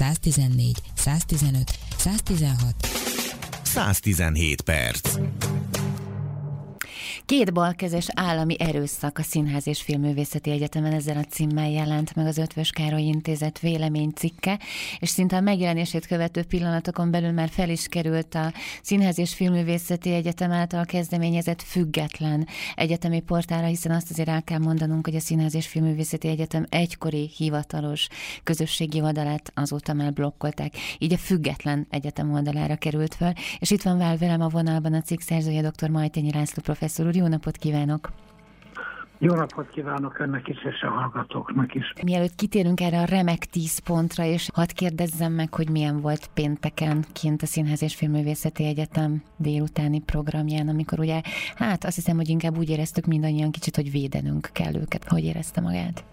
114, 115, 116, 117 perc. Két balkezes állami erőszak a Színház és Filmművészeti Egyetemen ezzel a címmel jelent meg az Ötvös Károly Intézet véleménycikke, és szinte a megjelenését követő pillanatokon belül már fel is került a Színház és Filmművészeti Egyetem által kezdeményezett független egyetemi portára, hiszen azt azért el kell mondanunk, hogy a Színház és Filmművészeti Egyetem egykori hivatalos közösségi oldalát azóta már blokkolták, így a független egyetem oldalára került föl, és itt van vál velem a vonalban a cikk szerzője dr. Majtényi László professzor úr, jó napot kívánok! Jó napot kívánok önnek is, és a hallgatóknak is. Mielőtt kitérünk erre a remek 10 pontra, és hadd kérdezzem meg, hogy milyen volt pénteken kint a Színház és Filmművészeti Egyetem délutáni programján, amikor ugye, hát azt hiszem, hogy inkább úgy éreztük mindannyian kicsit, hogy védenünk kell őket. Hogy érezte magát?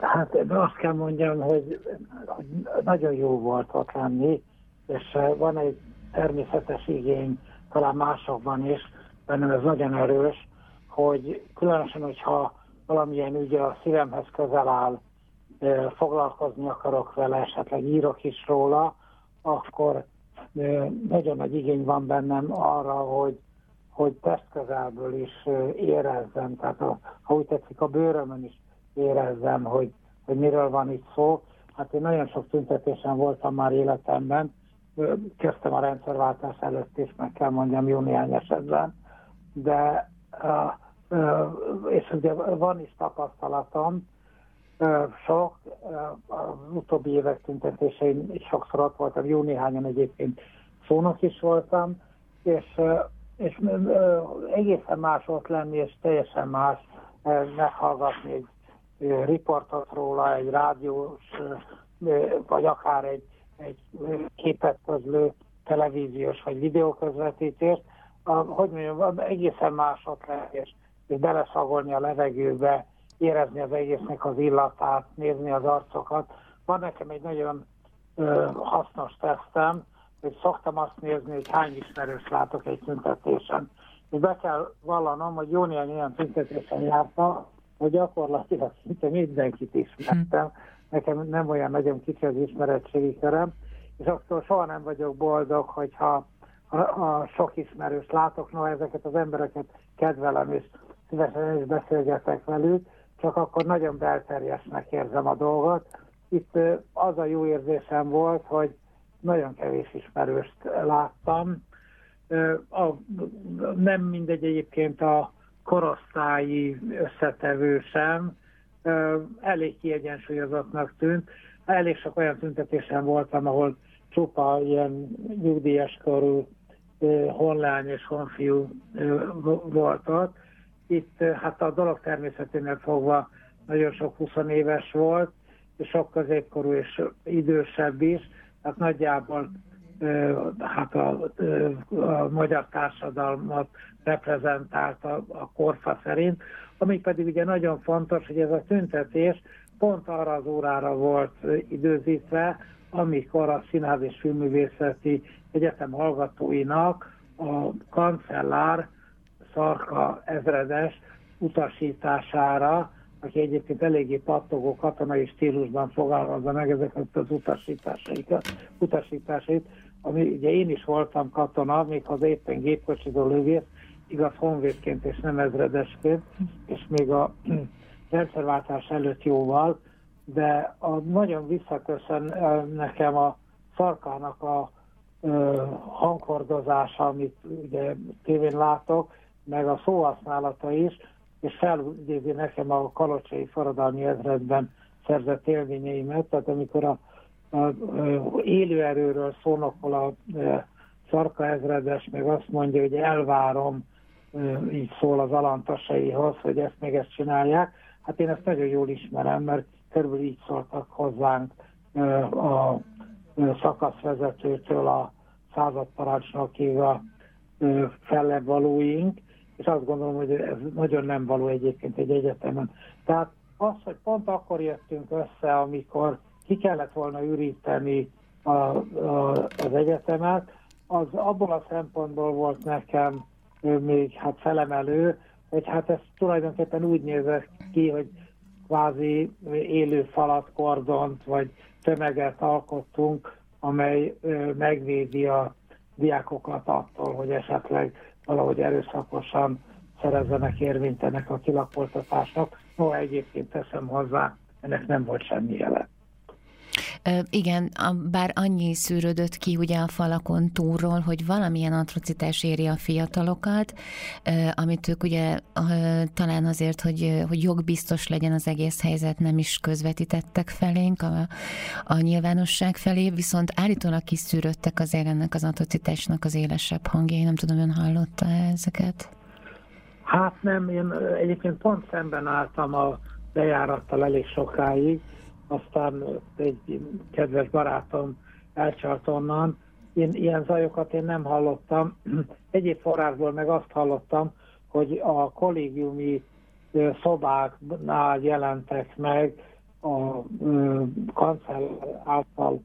Hát azt kell mondjam, hogy, hogy nagyon jó volt ott lenni, és van egy természetes igény, talán másokban is, bennem ez nagyon erős, hogy különösen, hogyha valamilyen ügy a szívemhez közel áll, foglalkozni akarok vele, esetleg írok is róla, akkor nagyon nagy igény van bennem arra, hogy, hogy testközelből is érezzem, tehát a, ha úgy tetszik, a bőrömön is érezzem, hogy, hogy miről van itt szó. Hát én nagyon sok tüntetésen voltam már életemben, kezdtem a rendszerváltás előtt is, meg kell mondjam, jó néhány esetben, de és ugye van is tapasztalatom, sok, az utóbbi évek tüntetésein sokszor ott voltam, jó néhányan egyébként szónok is voltam, és, és egészen más ott lenni, és teljesen más meghallgatni egy riportot róla, egy rádiós, vagy akár egy, egy képet közlő televíziós vagy videóközvetítést, a, hogy mondjam, egészen másot lehet, és, beleszagolni a levegőbe, érezni az egésznek az illatát, nézni az arcokat. Van nekem egy nagyon ö, hasznos tesztem, hogy szoktam azt nézni, hogy hány ismerős látok egy tüntetésen. És be kell vallanom, hogy jó néhány ilyen tüntetésen jártam, hogy gyakorlatilag szinte mindenkit ismertem. Nekem nem olyan nagyon kicsi az ismeretségi körem, és akkor soha nem vagyok boldog, hogyha a, sok ismerős látok, no ezeket az embereket kedvelem, és szívesen is beszélgetek velük, csak akkor nagyon belterjesnek érzem a dolgot. Itt az a jó érzésem volt, hogy nagyon kevés ismerőst láttam. A, nem mindegy egyébként a korosztályi összetevő sem, elég kiegyensúlyozottnak tűnt. Elég sok olyan tüntetésen voltam, ahol csupa ilyen nyugdíjas korú honlány és honfiú volt ott. Itt hát a dolog természeténél fogva nagyon sok 20 éves volt, és sok középkorú és idősebb is, tehát nagyjából hát a, a magyar társadalmat reprezentálta a korfa szerint, ami pedig ugye nagyon fontos, hogy ez a tüntetés pont arra az órára volt időzítve, amikor a Színház és Filmművészeti Egyetem hallgatóinak a kancellár Szarka ezredes utasítására, aki egyébként eléggé pattogó katonai stílusban fogalmazza meg ezeket az utasításaikat, utasításait, ami ugye én is voltam katona, még az éppen gépkocsidó lövész, igaz honvédként és nem ezredesként, és még a rendszerváltás előtt jóval, de a, nagyon visszaköszön nekem a Szarkának a hanghordozása, amit ugye tévén látok, meg a szóhasználata is, és felidézi nekem a kalocsai forradalmi ezredben szerzett élményeimet, tehát amikor a, a, a élőerőről szónokol a, a Szarka ezredes, meg azt mondja, hogy elvárom, így szól az alantasaihoz, hogy ezt még ezt csinálják. Hát én ezt nagyon jól ismerem, mert körülbelül így szóltak hozzánk a szakaszvezetőtől a századparancsnokig a fellevalóink, és azt gondolom, hogy ez nagyon nem való egyébként egy egyetemen. Tehát az, hogy pont akkor jöttünk össze, amikor ki kellett volna üríteni a, a, az egyetemet, az abból a szempontból volt nekem még hát felemelő, hogy hát ez tulajdonképpen úgy nézett ki, hogy kvázi élő falat, kordont, vagy tömeget alkottunk, amely megvédi a diákokat attól, hogy esetleg valahogy erőszakosan szerezzenek érvényt ennek a kilakoltatásnak. No, egyébként teszem hozzá, ennek nem volt semmi jele. Igen, bár annyi szűrődött ki ugye a falakon túlról, hogy valamilyen atrocitás éri a fiatalokat, amit ők ugye talán azért, hogy, hogy jogbiztos legyen az egész helyzet, nem is közvetítettek felénk a, a nyilvánosság felé, viszont állítólag kiszűrődtek azért ennek az atrocitásnak az élesebb hangjai. Nem tudom, ön hallotta -e ezeket? Hát nem, én egyébként pont szemben álltam a bejárattal elég sokáig, aztán egy kedves barátom elcsalt onnan. Én ilyen zajokat én nem hallottam. Egyéb forrásból meg azt hallottam, hogy a kollégiumi szobáknál jelentek meg a kancell által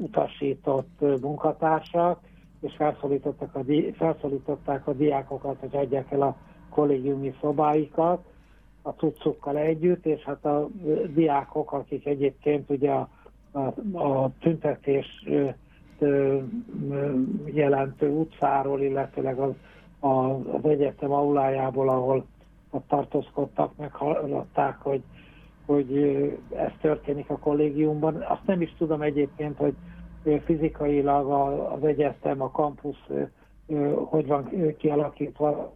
utasított munkatársak, és felszólították a, felszólították a diákokat, hogy adják el a kollégiumi szobáikat, a cuccokkal együtt, és hát a diákok, akik egyébként ugye a, a, a tüntetés jelentő utcáról, illetőleg az, az egyetem aulájából, ahol ott tartózkodtak, meghallották, hogy, hogy ez történik a kollégiumban. Azt nem is tudom egyébként, hogy fizikailag az egyetem, a kampusz hogy van kialakítva,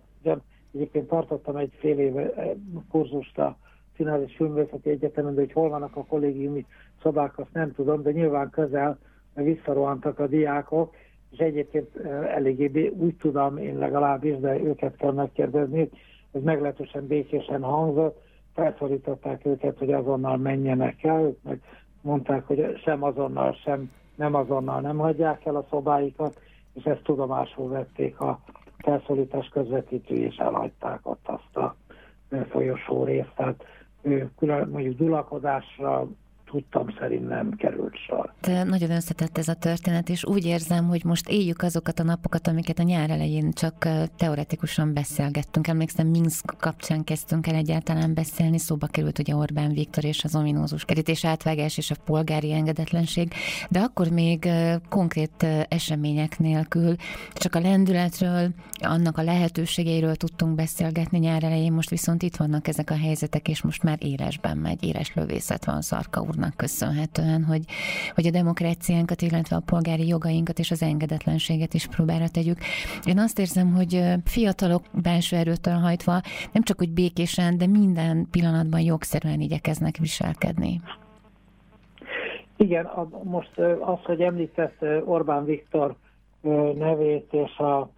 Egyébként tartottam egy fél éve eh, kurzust a Színház Filmvészeti Egyetemen, de hogy hol vannak a kollégiumi szobák, azt nem tudom, de nyilván közel, visszarohantak a diákok, és egyébként eh, eléggé úgy tudom én legalábbis, de őket kell megkérdezni, ez meglehetősen békésen hangzott, felszólították őket, hogy azonnal menjenek el, ők meg mondták, hogy sem azonnal, sem nem azonnal nem hagyják el a szobáikat, és ezt tudomásul vették a felszólítás közvetítő, és elhagyták ott azt a folyosó részt. Tehát külön, mondjuk dulakodásra tudtam szerint nem került sor. Nagyon összetett ez a történet, és úgy érzem, hogy most éljük azokat a napokat, amiket a nyár elején csak teoretikusan beszélgettünk. Emlékszem, Minsk kapcsán kezdtünk el egyáltalán beszélni, szóba került ugye Orbán Viktor és az ominózus kerítés átvágás és a polgári engedetlenség, de akkor még konkrét események nélkül csak a lendületről, annak a lehetőségeiről tudtunk beszélgetni nyár elején, most viszont itt vannak ezek a helyzetek, és most már élesben megy, éles lövészet van Szarka úrnak annak köszönhetően, hogy, hogy a demokráciánkat, illetve a polgári jogainkat és az engedetlenséget is próbára tegyük. Én azt érzem, hogy fiatalok belső erőtől hajtva nem csak, hogy békésen, de minden pillanatban jogszerűen igyekeznek viselkedni. Igen, a, most az, hogy említett Orbán Viktor nevét és a,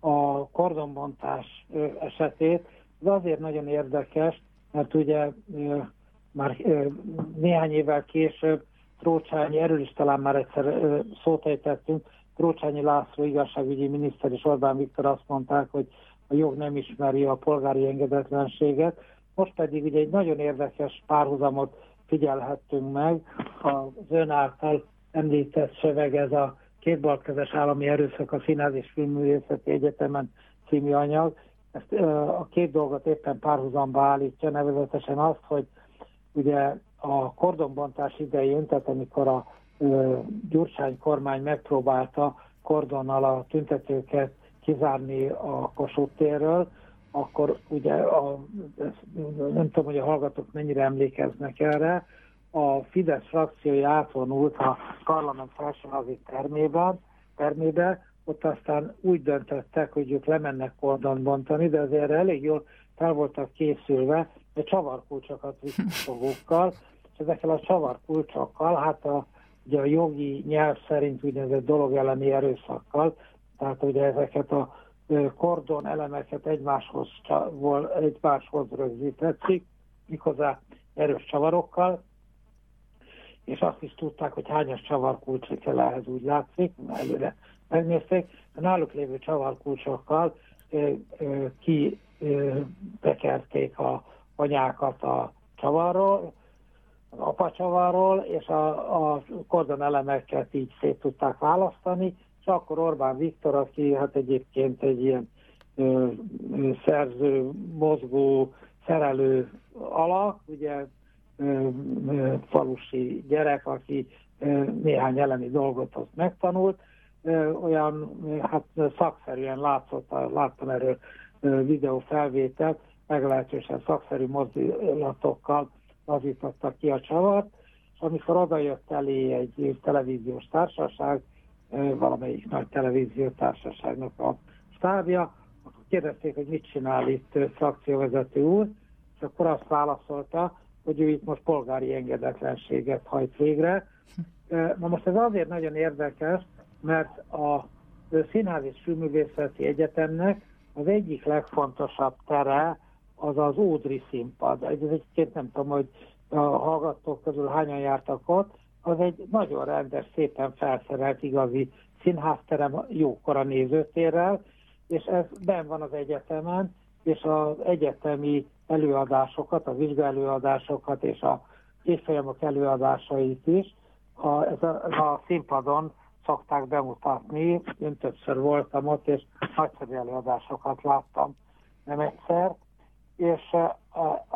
a kordonbontás esetét, az azért nagyon érdekes, mert ugye már néhány évvel később Trócsányi, erről is talán már egyszer szót ejtettünk, Trócsányi László igazságügyi miniszter és Orbán Viktor azt mondták, hogy a jog nem ismeri a polgári engedetlenséget. Most pedig ugye egy nagyon érdekes párhuzamot figyelhettünk meg. Az ön által említett szöveg, ez a kétbalkezes állami erőszak a Színház és Filmművészeti Egyetemen című anyag. Ezt a két dolgot éppen párhuzamba állítja, nevezetesen azt, hogy Ugye a kordonbontás idején, tehát amikor a Gyurcsány kormány megpróbálta kordonnal a tüntetőket kizárni a Kossuth térről, akkor ugye, a, nem tudom, hogy a hallgatók mennyire emlékeznek erre, a Fidesz frakciója átvonult a parlament felsőházi termében, termébe, ott aztán úgy döntöttek, hogy ők lemennek kordon bontani, de azért elég jól fel voltak készülve, de csavarkulcsokat visznek magukkal, és ezekkel a csavarkulcsokkal, hát a, ugye a jogi nyelv szerint úgynevezett dolog elleni erőszakkal, tehát ugye ezeket a kordon elemeket egymáshoz, egymáshoz rögzítették, méghozzá erős csavarokkal, és azt is tudták, hogy hányas csavarkulcs kell ehhez úgy látszik, előre megnézték, a náluk lévő csavarkulcsokkal ki bekerték a anyákat a csavarról, apacsavarról, és a, a kordon elemeket így szét tudták választani, és akkor Orbán Viktor, aki hát egyébként egy ilyen ö, ö, szerző, mozgó, szerelő alak, ugye falusi gyerek, aki néhány elemi dolgot ott megtanult, olyan hát szakszerűen látszott, láttam erről videófelvételt, meglehetősen szakszerű mozdulatokkal lazítottak ki a csavart, és amikor odajött elé egy televíziós társaság, valamelyik nagy televíziós társaságnak a stábja, akkor kérdezték, hogy mit csinál itt frakcióvezető úr, és akkor azt válaszolta, hogy ő itt most polgári engedetlenséget hajt végre. Na most ez azért nagyon érdekes, mert a Színház és Filmművészeti Egyetemnek az egyik legfontosabb tere az az Ódri színpad. Ez egyébként nem tudom, hogy a hallgatók közül hányan jártak ott, az egy nagyon rendes, szépen felszerelt igazi színházterem jókora nézőtérrel, és ez ben van az egyetemen, és az egyetemi előadásokat, a vizsgaelőadásokat és a évfolyamok előadásait is a, ez a, a színpadon szokták bemutatni. Én többször voltam ott, és nagyszerű előadásokat láttam nem egyszer. És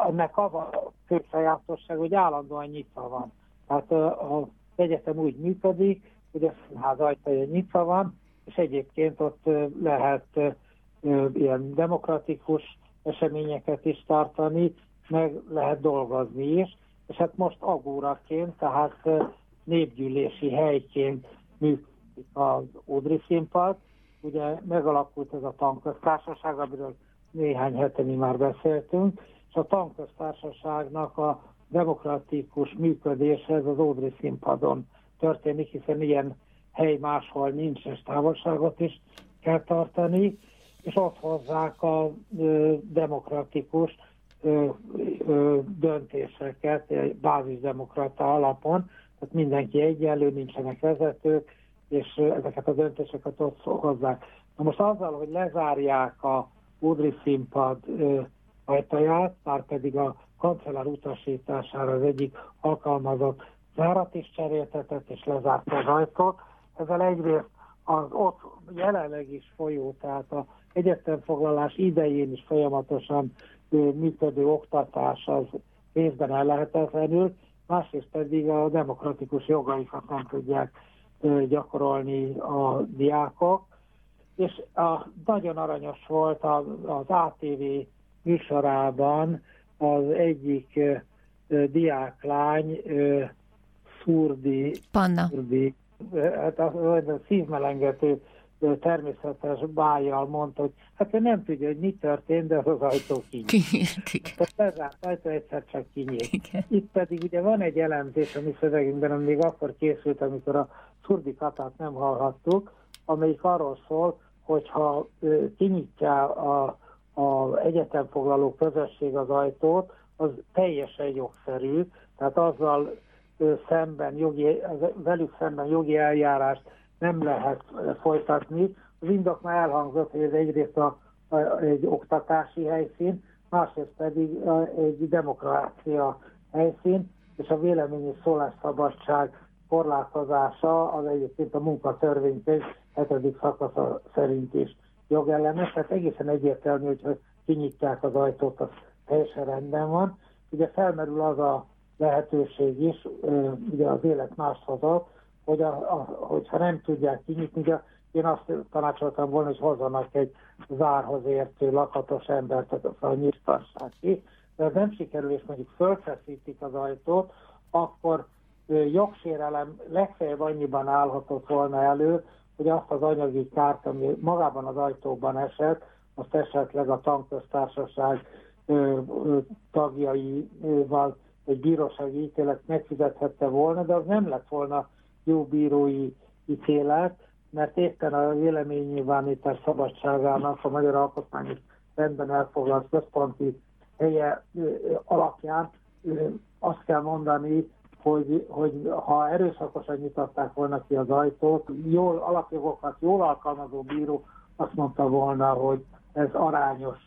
ennek az a fő sajátosság, hogy állandóan nyitva van. Tehát az egyetem úgy működik, hogy a színház ajtaja nyitva van, és egyébként ott lehet ilyen demokratikus eseményeket is tartani, meg lehet dolgozni is, és hát most agóraként, tehát népgyűlési helyként működik az Ódri színpad. Ugye megalakult ez a tanköztársaság, amiről néhány hete mi már beszéltünk, és a tanköztársaságnak a demokratikus működése ez az Ódri színpadon történik, hiszen ilyen hely máshol nincs, és távolságot is kell tartani, és ott hozzák a ö, demokratikus ö, ö, döntéseket bázisdemokrata alapon, tehát mindenki egyenlő, nincsenek vezetők, és ezeket a döntéseket ott hozzák. Na most azzal, hogy lezárják a Udri színpad ajtaját, már pedig a kancellár utasítására az egyik alkalmazott zárat is cseréltetett, és lezárt az ajtót. Ezzel egyrészt az ott jelenleg is folyó, tehát a egyetemfoglalás idején is folyamatosan működő oktatás az részben ellehetetlenül, másrészt pedig a demokratikus jogaikat nem tudják gyakorolni a diákok. És a, nagyon aranyos volt az, az ATV műsorában az egyik diáklány, Szurdi, Panna. Szurdi hát a, a szívmelengető természetes bájjal mondta, hogy hát ő nem tudja, hogy mi történt, de az, az ajtó kinyílt. Tehát bezárt ajtó egyszer csak kinyílt. Itt pedig ugye van egy elemzés a mi szövegünkben, ami még akkor készült, amikor a szurdi katát nem hallhattuk, amelyik arról szól, hogyha kinyitja a, a egyetemfoglaló közösség az ajtót, az teljesen jogszerű, tehát azzal szemben jogi, velük szemben jogi eljárást nem lehet folytatni. Az indok elhangzott, hogy ez egyrészt a, a, egy oktatási helyszín, másrészt pedig a, egy demokrácia helyszín, és a véleményi szólásszabadság korlátozása az egyébként a munkatörvénykönyv 7. szakasza szerint is jogellenes, tehát egészen egyértelmű, hogy kinyitják az ajtót, az teljesen rendben van. Ugye felmerül az a lehetőség is, ugye az élet más hozott, hogy a, a, hogyha nem tudják kinyitni, ugye én azt tanácsoltam volna, hogy hozzanak egy zárhoz értő lakatos embert, a nyitvassák ki, de nem sikerül, és mondjuk fölfeszítik az ajtót, akkor jogsérelem legfeljebb annyiban állhatott volna elő, hogy azt az anyagi kárt, ami magában az ajtóban esett, azt esetleg a tanköztársaság tagjaival egy bírósági ítélet megfizethette volna, de az nem lett volna jó bírói ítélet, mert éppen a véleménynyilvánítás szabadságának a Magyar Alkotmányos rendben elfoglalt központi helye alapján azt kell mondani, hogy, hogy ha erőszakosan nyitották volna ki az ajtót, jól, alapjogokat jól alkalmazó bíró azt mondta volna, hogy ez arányos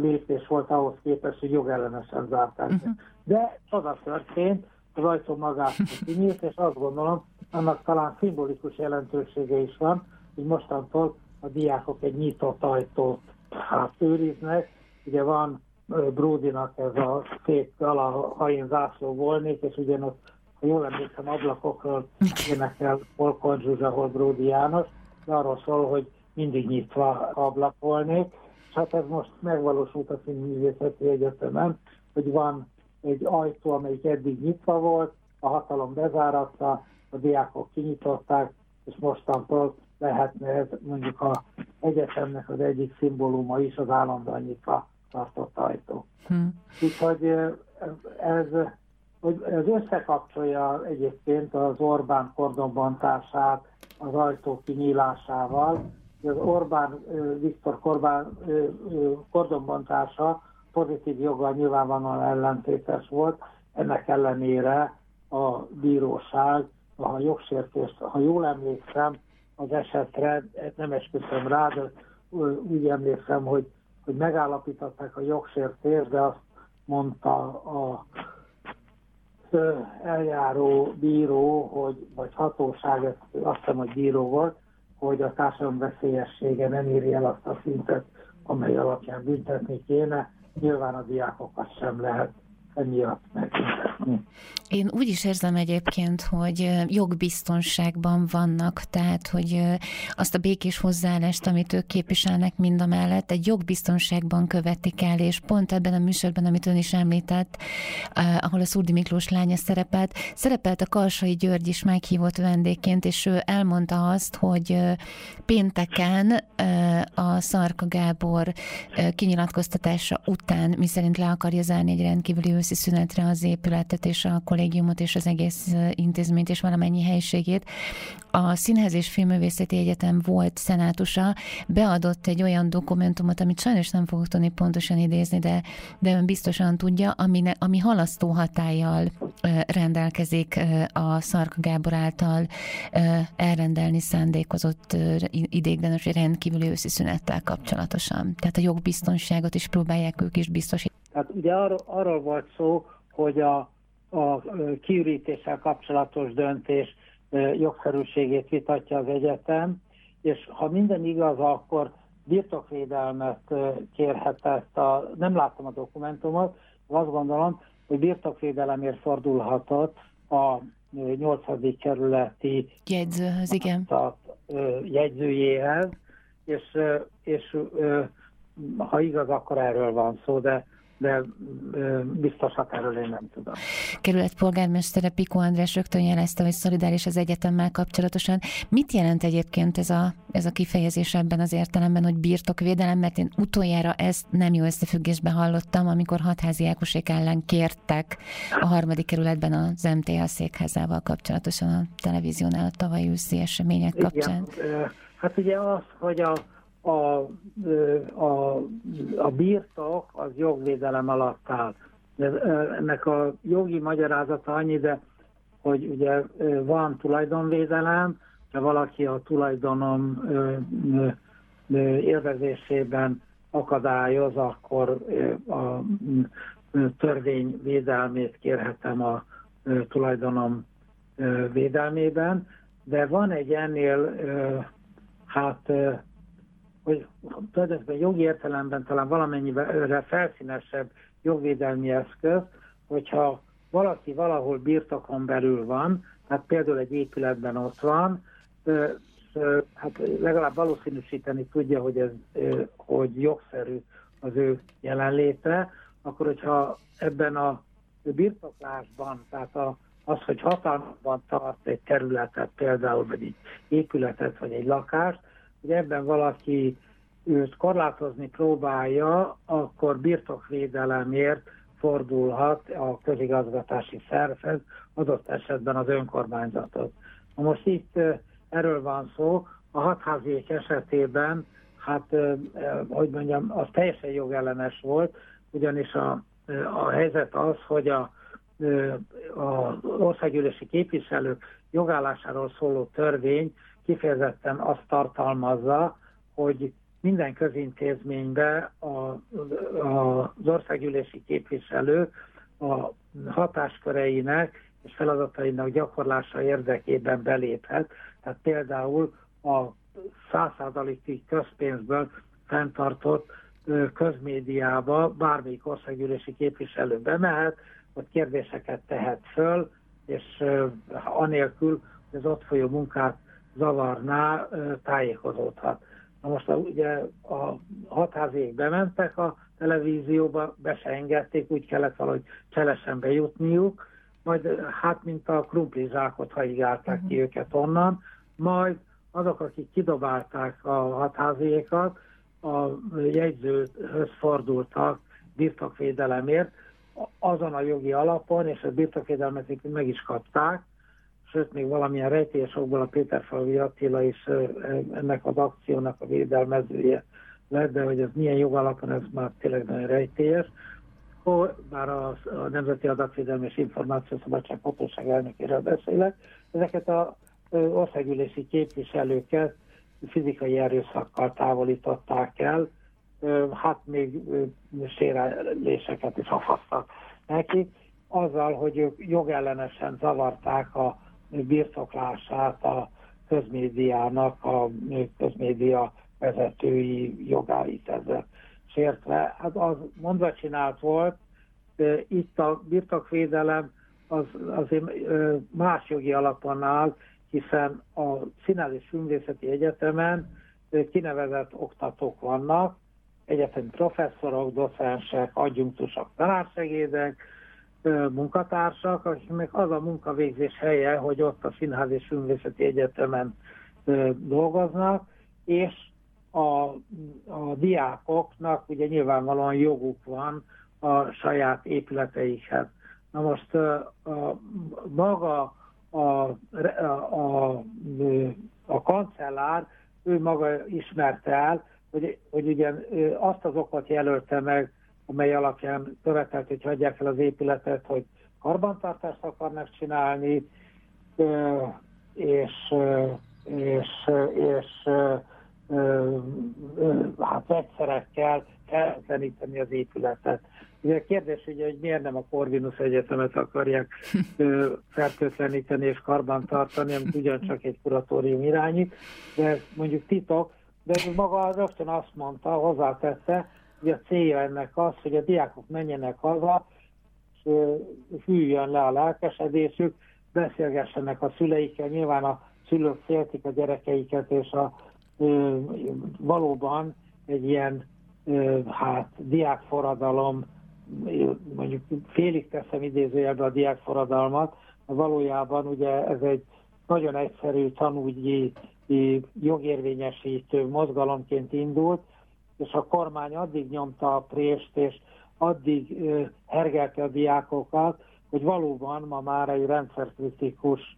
lépés volt ahhoz képest, hogy jogellenesen zárták. Uh-huh. De csoda történt, az ajtó magát kinyílt, és azt gondolom, annak talán szimbolikus jelentősége is van, hogy mostantól a diákok egy nyitott ajtót hát őriznek. Ugye van Bródinak ez a szép alahajén zászló volnék, és ugyanott, ha jól emlékszem, ablakokról énekel Polkon Zsuzsa, hol Bródi János, de arról szól, hogy mindig nyitva ablak volnék, és hát ez most megvalósult a Színművészeti Egyetemen, hogy van egy ajtó, amelyik eddig nyitva volt, a hatalom bezáratta, a diákok kinyitották, és mostantól lehetne ez mondjuk a egyetemnek az egyik szimbóluma is az állandóan nyitva tartott ajtó. Hm. Úgyhogy ez, hogy ez összekapcsolja egyébként az Orbán kordonbontását az ajtó kinyílásával. Az Orbán Viktor Korbán kordonbontása pozitív joggal nyilvánvalóan ellentétes volt, ennek ellenére a bíróság, ha jogsértést, ha jól emlékszem, az esetre, nem esküszöm rá, de úgy emlékszem, hogy, hogy megállapították a jogsértést, de azt mondta a eljáró bíró, hogy, vagy hatóság, azt hiszem, hogy bíró volt, hogy a társadalom veszélyessége nem éri el azt a szintet, amely alapján büntetni kéne. Nyilván a diákokat sem lehet emiatt megbüntetni. Én úgy is érzem egyébként, hogy jogbiztonságban vannak, tehát, hogy azt a békés hozzáállást, amit ők képviselnek mind a mellett, egy jogbiztonságban követik el, és pont ebben a műsorban, amit ön is említett, ahol a Szurdi Miklós lánya szerepelt, szerepelt a Karsai György is meghívott vendégként, és ő elmondta azt, hogy pénteken a Szarka Gábor kinyilatkoztatása után, miszerint le akarja zárni egy rendkívüli őszi szünetre az épületet és a kollégiumot és az egész intézményt és valamennyi helyiségét. A Színház és Filmművészeti Egyetem volt szenátusa, beadott egy olyan dokumentumot, amit sajnos nem fogok tudni pontosan idézni, de, de ön biztosan tudja, ami, ne, ami halasztó hatállyal rendelkezik a Szarka Gábor által elrendelni szándékozott idéglenes rendkívüli őszi szünettel kapcsolatosan. Tehát a jogbiztonságot is próbálják ők is biztosítani. Tehát ugye arról, arról volt szó, hogy a, a kiürítéssel kapcsolatos döntés jogszerűségét vitatja az egyetem, és ha minden igaz, akkor birtokvédelmet kérhetett, a, nem láttam a dokumentumot, azt gondolom, hogy birtokvédelemért fordulhatott a 8. kerületi jegyzőhöz, igen. jegyzőjéhez, és, és ha igaz, akkor erről van szó, de de biztosak erről én nem tudom. Kerület polgármestere Piko András rögtön jelezte, hogy szolidáris az egyetemmel kapcsolatosan. Mit jelent egyébként ez a, ez a kifejezés ebben az értelemben, hogy birtokvédelem, mert én utoljára ezt nem jó összefüggésben hallottam, amikor hatházi Ákosék ellen kértek a harmadik kerületben az MTA székházával kapcsolatosan a televíziónál a tavalyi őszi események kapcsán. Igen, hát ugye az, hogy a a, a, a birtok az jogvédelem alatt áll. Ennek a jogi magyarázata annyi, de hogy ugye van tulajdonvédelem, ha valaki a tulajdonom élvezésében akadályoz, akkor a törvény védelmét kérhetem a tulajdonom védelmében, de van egy ennél hát hogy tulajdonképpen jogi értelemben talán valamennyivel felszínesebb jogvédelmi eszköz, hogyha valaki valahol birtokon belül van, hát például egy épületben ott van, hát legalább valószínűsíteni tudja, hogy ez hogy jogszerű az ő jelenléte, akkor hogyha ebben a birtoklásban, tehát a, az, hogy hatalmában tart egy területet, például vagy egy épületet, vagy egy lakást, hogy ebben valaki őt korlátozni próbálja, akkor birtokvédelemért fordulhat a közigazgatási szervhez, adott esetben az önkormányzatot. Na most itt erről van szó, a hatháziék esetében, hát, hogy mondjam, az teljesen jogellenes volt, ugyanis a, a helyzet az, hogy a, az országgyűlési képviselők jogállásáról szóló törvény kifejezetten azt tartalmazza, hogy minden közintézménybe a, a, az országgyűlési képviselő a hatásköreinek és feladatainak gyakorlása érdekében beléphet. Tehát például a százszázalékig közpénzből fenntartott közmédiába bármelyik országgyűlési képviselő bemehet, hogy kérdéseket tehet föl, és anélkül, hogy az ott folyó munkát zavarná, tájékozódhat. Na most ugye a hatháziék bementek a televízióba, be se engedték, úgy kellett valahogy cselesen bejutniuk, majd hát mint a krumplizsákot haigálták uh-huh. ki mhm. őket onnan, majd azok, akik kidobálták a hatháziékat, a jegyzőhöz fordultak birtokvédelemért, azon a jogi alapon, és a birtokvédelmet meg is kapták, sőt, még valamilyen rejtélyes okból a Péterfalvi Attila is ennek az akciónak a védelmezője lett, de hogy ez milyen jogalapon, ez már tényleg nagyon rejtélyes. Bár a, Nemzeti Adatvédelmi és Információszabadság Hatóság elnökéről beszélek, ezeket a országgyűlési képviselőket fizikai erőszakkal távolították el, hát még séreléseket is hafasztak nekik, azzal, hogy ők jogellenesen zavarták a birtoklását a közmédiának, a közmédia vezetői jogáit ezzel sértve. Hát az mondva csinált volt, itt a birtokvédelem az azért más jogi alapon áll, hiszen a Színház és Filmvészeti Egyetemen kinevezett oktatók vannak, egyetemi professzorok, docensek, adjunktusok, tanársegédek, munkatársak, akiknek az a munkavégzés helye, hogy ott a Színház és Filmvészeti Egyetemen dolgoznak, és a, a diákoknak ugye nyilvánvalóan joguk van a saját épületeikhez. Na most a, a, maga a, a, a, a kancellár, ő maga ismerte el, hogy, hogy ugyan azt az okot jelölte meg, amely alapján követelt, hogy hagyják el az épületet, hogy karbantartást akarnak csinálni, és, és, és hát vegyszerekkel felzeníteni az épületet. Ugye a kérdés ugye, hogy miért nem a Corvinus Egyetemet akarják fertőtleníteni és karbantartani, amit ugyancsak egy kuratórium irányít, de mondjuk titok, de maga rögtön azt mondta, hozzátette, hogy a célja ennek az, hogy a diákok menjenek haza, és hűljön le a lelkesedésük, beszélgessenek a szüleikkel, nyilván a szülők féltik a gyerekeiket, és a, ö, valóban egy ilyen ö, hát diákforradalom, mondjuk félig teszem idézőjelbe a diákforradalmat, valójában ugye ez egy nagyon egyszerű tanúgyi jogérvényesítő mozgalomként indult, és a kormány addig nyomta a prést, és addig hergelte a diákokat, hogy valóban ma már egy rendszerkritikus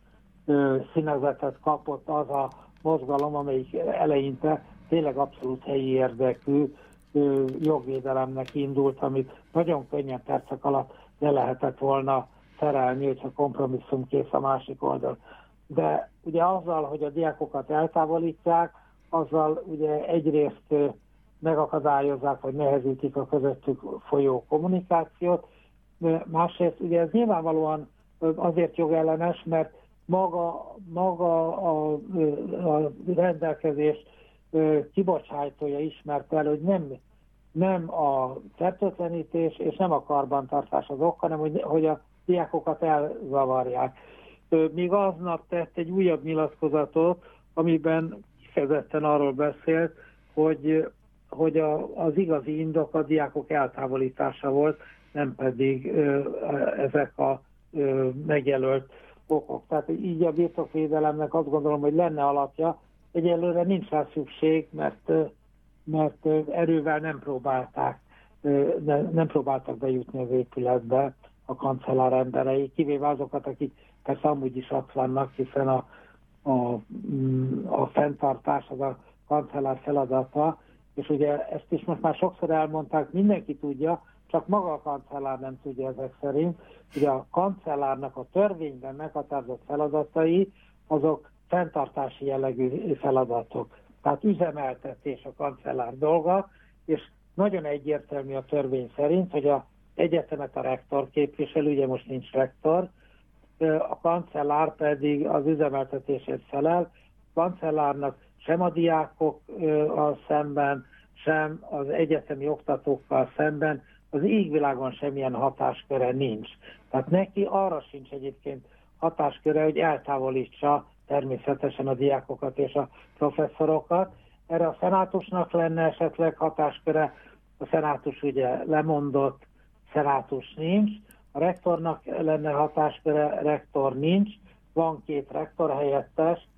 színezetet kapott az a mozgalom, amelyik eleinte tényleg abszolút helyi érdekű jogvédelemnek indult, amit nagyon könnyen percek alatt le lehetett volna szerelni, hogyha kompromisszum kész a másik oldal. De ugye azzal, hogy a diákokat eltávolítják, azzal ugye egyrészt megakadályozzák, vagy nehezítik a közöttük folyó kommunikációt. Másrészt ugye ez nyilvánvalóan azért jogellenes, mert maga, maga a, a rendelkezés kibocsájtója ismert el, hogy nem, nem a fertőtlenítés és nem a karbantartás az ok, hanem hogy, hogy a diákokat elzavarják. Még aznap tett egy újabb nyilatkozatot, amiben kifejezetten arról beszélt, hogy hogy a, az igazi indok a diákok eltávolítása volt, nem pedig ö, ezek a ö, megjelölt okok. Tehát így a birtokvédelemnek azt gondolom, hogy lenne alapja. Egyelőre nincs rá szükség, mert, mert erővel nem próbálták, nem próbáltak bejutni az épületbe a kancellár emberei, kivéve azokat, akik persze amúgy is ott vannak, hiszen a, a, a fenntartás az a kancellár feladata, és ugye ezt is most már sokszor elmondták, mindenki tudja, csak maga a kancellár nem tudja ezek szerint, hogy a kancellárnak a törvényben meghatározott feladatai, azok fenntartási jellegű feladatok. Tehát üzemeltetés a kancellár dolga, és nagyon egyértelmű a törvény szerint, hogy a egyetemet a rektor képviselő, ugye most nincs rektor, a kancellár pedig az üzemeltetését felel. A kancellárnak sem a diákok a szemben, sem az egyetemi oktatókkal szemben az égvilágon semmilyen hatásköre nincs. Tehát neki arra sincs egyébként hatásköre, hogy eltávolítsa természetesen a diákokat és a professzorokat. Erre a szenátusnak lenne esetleg hatásköre, a szenátus ugye lemondott, szenátus nincs, a rektornak lenne hatásköre, rektor nincs, van két rektor helyettes,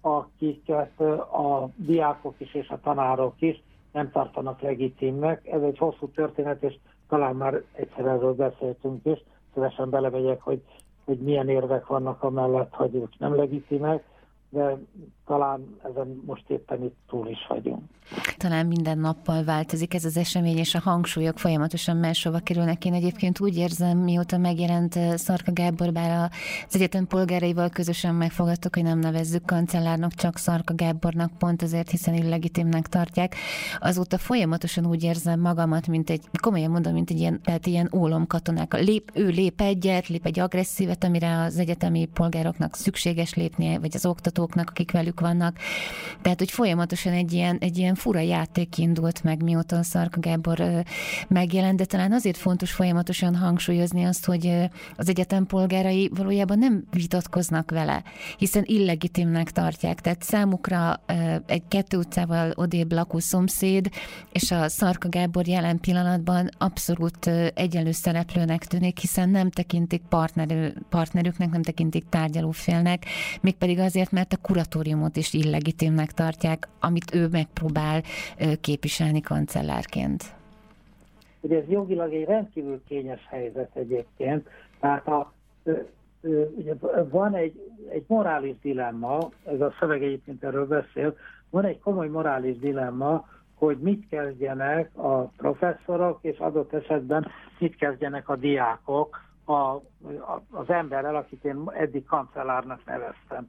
akiket a diákok is és a tanárok is nem tartanak legitimnek. Ez egy hosszú történet, és talán már egyszer erről beszéltünk is, szívesen belemegyek, hogy, hogy milyen érvek vannak amellett, hogy ők nem legitimek, de talán ezen most éppen itt túl is vagyunk. Talán minden nappal változik ez az esemény, és a hangsúlyok folyamatosan máshova kerülnek. Én egyébként úgy érzem, mióta megjelent eh, Szarka Gábor, bár az egyetem polgáraival közösen megfogadtuk, hogy nem nevezzük kancellárnak, csak Szarka Gábornak pont azért, hiszen illegitimnek tartják. Azóta folyamatosan úgy érzem magamat, mint egy, komolyan mondom, mint egy ilyen, tehát ilyen ólomkatonák. Lép, ő lép egyet, lép egy agresszívet, amire az egyetemi polgároknak szükséges lépnie, vagy az oktatóknak, akik velük vannak. Tehát, hogy folyamatosan egy ilyen, egy ilyen fura játék indult meg, mióta Szarka Gábor megjelent, de talán azért fontos folyamatosan hangsúlyozni azt, hogy az egyetem polgárai valójában nem vitatkoznak vele, hiszen illegitimnek tartják. Tehát számukra egy kettő utcával odébb lakó szomszéd és a Szarka Gábor jelen pillanatban abszolút egyenlő szereplőnek tűnik, hiszen nem tekintik partnerő, partnerüknek, nem tekintik tárgyalófélnek, mégpedig azért, mert a kuratóriumot is illegitimnek tartják, amit ő megpróbál képviselni kancellárként. Ugye ez jogilag egy rendkívül kényes helyzet egyébként, tehát a, ugye van egy, egy morális dilemma, ez a szöveg egyébként erről beszél, van egy komoly morális dilemma, hogy mit kezdjenek a professzorok, és adott esetben mit kezdjenek a diákok a, a, az emberrel, akit én eddig kancellárnak neveztem.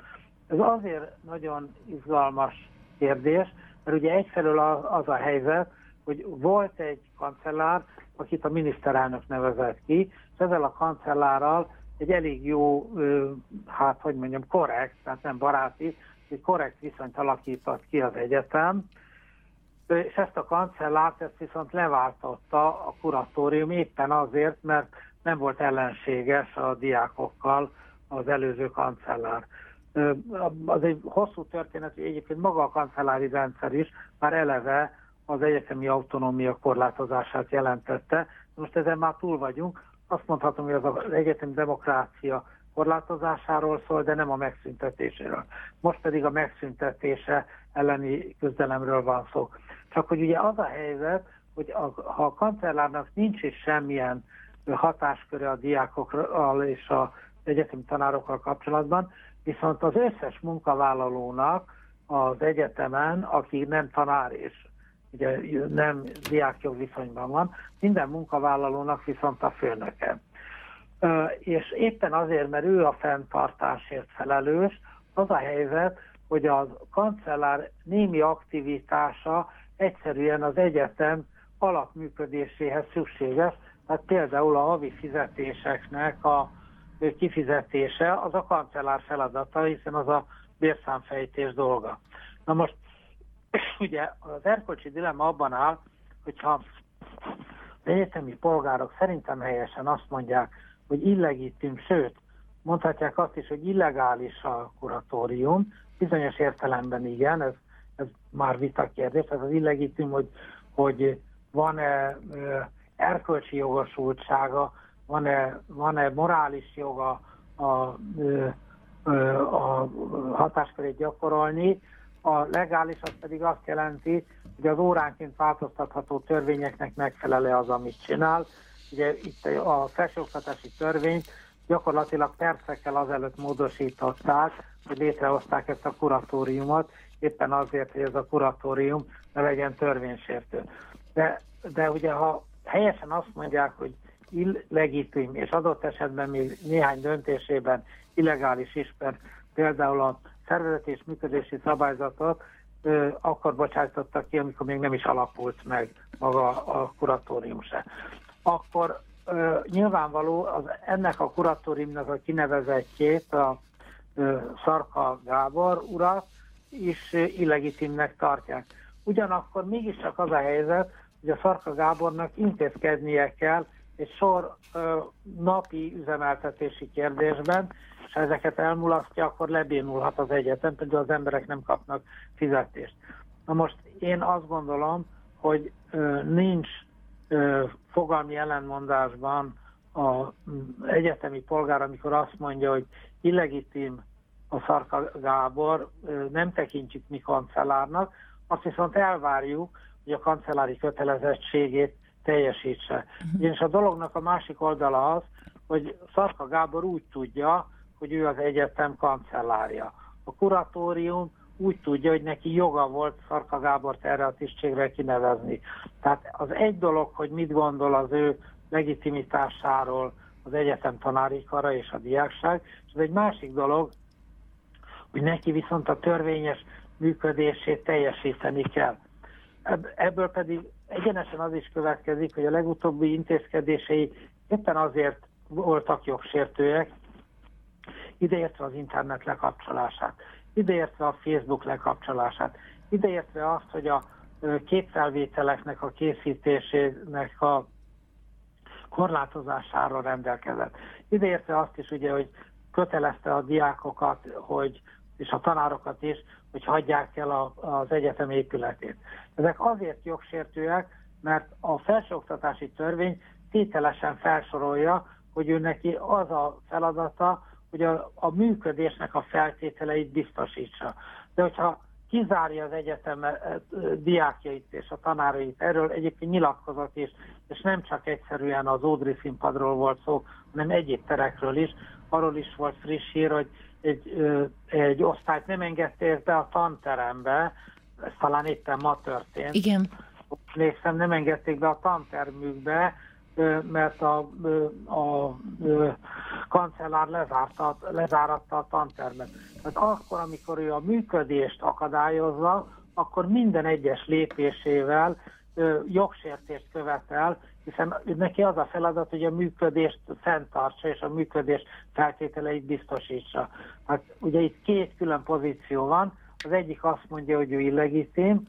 Ez azért nagyon izgalmas kérdés, mert ugye egyfelől az a helyzet, hogy volt egy kancellár, akit a miniszterelnök nevezett ki, és ezzel a kancellárral egy elég jó, hát hogy mondjam, korrekt, tehát nem baráti, egy korrekt viszonyt alakított ki az egyetem, és ezt a kancellárt ezt viszont leváltotta a kuratórium éppen azért, mert nem volt ellenséges a diákokkal az előző kancellár az egy hosszú történet, hogy egyébként maga a kancellári rendszer is már eleve az egyetemi autonómia korlátozását jelentette. Most ezen már túl vagyunk. Azt mondhatom, hogy az egyetemi demokrácia korlátozásáról szól, de nem a megszüntetéséről. Most pedig a megszüntetése elleni küzdelemről van szó. Csak hogy ugye az a helyzet, hogy a, ha a kancellárnak nincs is semmilyen hatásköre a diákokkal és az egyetemi tanárokkal kapcsolatban, viszont az összes munkavállalónak az egyetemen, aki nem tanár és ugye nem diákjog viszonyban van, minden munkavállalónak viszont a főnöke. És éppen azért, mert ő a fenntartásért felelős, az a helyzet, hogy a kancellár némi aktivitása egyszerűen az egyetem alapműködéséhez szükséges, tehát például a havi fizetéseknek a kifizetése az a kancellár feladata, hiszen az a bérszámfejtés dolga. Na most ugye az erkölcsi dilemma abban áll, hogyha az egyetemi polgárok szerintem helyesen azt mondják, hogy illegitim, sőt, mondhatják azt is, hogy illegális a kuratórium, bizonyos értelemben igen, ez, ez már vita kérdés, ez az illegitim, hogy, hogy van-e erkölcsi jogosultsága van-e, van-e morális joga a, a, a hatáskörét gyakorolni, a legális az pedig azt jelenti, hogy az óránként változtatható törvényeknek megfelele az, amit csinál. Ugye itt a felsőoktatási törvényt gyakorlatilag percekkel azelőtt módosították, hogy létrehozták ezt a kuratóriumot, éppen azért, hogy ez a kuratórium ne legyen törvénysértő. De, de ugye ha helyesen azt mondják, hogy illegitim, és adott esetben még néhány döntésében illegális is, mert például a szervezet és működési szabályzatot ö, akkor bocsájtottak ki, amikor még nem is alapult meg maga a kuratórium se. Akkor ö, nyilvánvaló az, ennek a kuratóriumnak a kinevezettjét, a ö, Szarka Gábor urat is illegitimnek tartják. Ugyanakkor mégiscsak az a helyzet, hogy a Szarka Gábornak intézkednie kell egy sor ö, napi üzemeltetési kérdésben, és ha ezeket elmulasztja, akkor lebénulhat az egyetem, például az emberek nem kapnak fizetést. Na most én azt gondolom, hogy ö, nincs ö, fogalmi ellentmondásban az egyetemi polgár, amikor azt mondja, hogy illegitim a Szarka Gábor, ö, nem tekintjük mi kancellárnak, azt viszont elvárjuk, hogy a kancellári kötelezettségét teljesítse. Mhm. Ugyanis a dolognak a másik oldala az, hogy Szarka Gábor úgy tudja, hogy ő az egyetem kancellárja. A kuratórium úgy tudja, hogy neki joga volt Szarka Gábort erre a tisztségre kinevezni. Tehát az egy dolog, hogy mit gondol az ő legitimitásáról az egyetem tanárikara és a diákság, és az egy másik dolog, hogy neki viszont a törvényes működését teljesíteni kell. Ebből pedig egyenesen az is következik, hogy a legutóbbi intézkedései éppen azért voltak jogsértőek, ideértve az internet lekapcsolását, ideértve a Facebook lekapcsolását, ideértve azt, hogy a képfelvételeknek a készítésének a korlátozására rendelkezett. Ideértve azt is ugye, hogy kötelezte a diákokat, hogy, és a tanárokat is, hogy hagyják el a, az egyetem épületét. Ezek azért jogsértőek, mert a felsőoktatási törvény tételesen felsorolja, hogy ő neki az a feladata, hogy a, a működésnek a feltételeit biztosítsa. De hogyha kizárja az egyetem eh, eh, diákjait és a tanárait, erről egyébként nyilatkozat is, és nem csak egyszerűen az Ódri színpadról volt szó, hanem egyéb terekről is, arról is volt friss hír, hogy egy, egy osztályt nem engedték be a tanterembe, ez talán éppen ma történt. Igen. Emlékszem, nem engedték be a tantermükbe, mert a, a, a kancellár lezárta, lezáratta a tantermet. Tehát akkor, amikor ő a működést akadályozza, akkor minden egyes lépésével jogsértést követel, hiszen neki az a feladat, hogy a működést fenntartsa és a működés feltételeit biztosítsa. Hát ugye itt két külön pozíció van, az egyik azt mondja, hogy ő illegitim,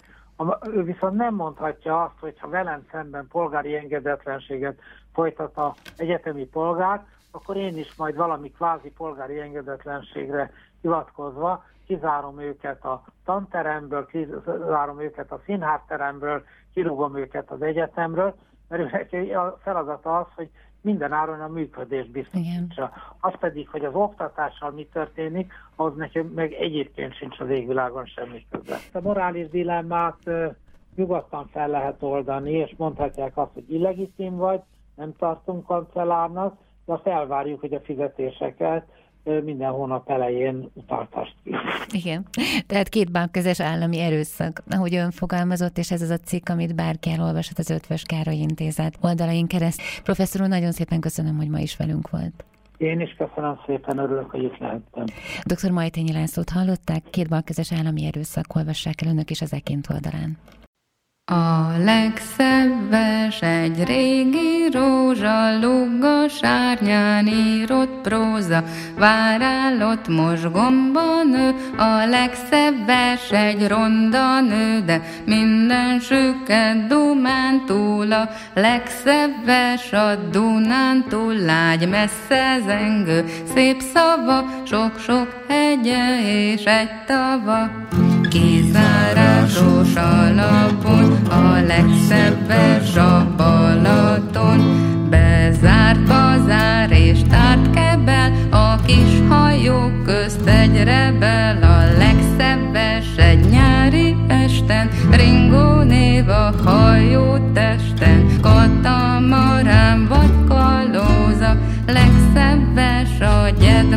ő viszont nem mondhatja azt, hogy ha velem szemben polgári engedetlenséget folytat a egyetemi polgár, akkor én is majd valami kvázi polgári engedetlenségre hivatkozva kizárom őket a tanteremből, kizárom őket a színházteremből, kirúgom őket az egyetemről, mert a feladata az, hogy minden áron a működés biztosítsa. Az pedig, hogy az oktatással mi történik, az neki meg egyébként sincs az égvilágon semmi köze. A morális dilemmát nyugodtan fel lehet oldani, és mondhatják azt, hogy illegitim vagy, nem tartunk kancellárnak, de azt elvárjuk, hogy a fizetéseket minden hónap elején utaltast ki. Igen, tehát két közös állami erőszak, ahogy ön fogalmazott, és ez az a cikk, amit bárki elolvashat az Ötvös Károly Intézet oldalain kereszt. Professzor úr, nagyon szépen köszönöm, hogy ma is velünk volt. Én is köszönöm szépen, örülök, hogy itt lehettem. Dr. Majtényi Lászlót hallották, két közös állami erőszak, olvassák el önök is az ekint oldalán. A legszebb vers egy régi rózsa, lúga sárnyán írott próza, várálott most gomba nő, a legszebb vers egy ronda nő, de minden süket Dumán túl, a legszebb vers a Dunán túl, lágy messze zengő, szép szava, sok-sok hegye és egy tava kizárásos alapon, a legszebb a Balaton. Bezárt bazár és tárt kebel, a kis hajó közt egy rebel, a legszebb egy nyári esten, Ringo név a hajó testen, katamarán vagy kalóza, legszebb a gyed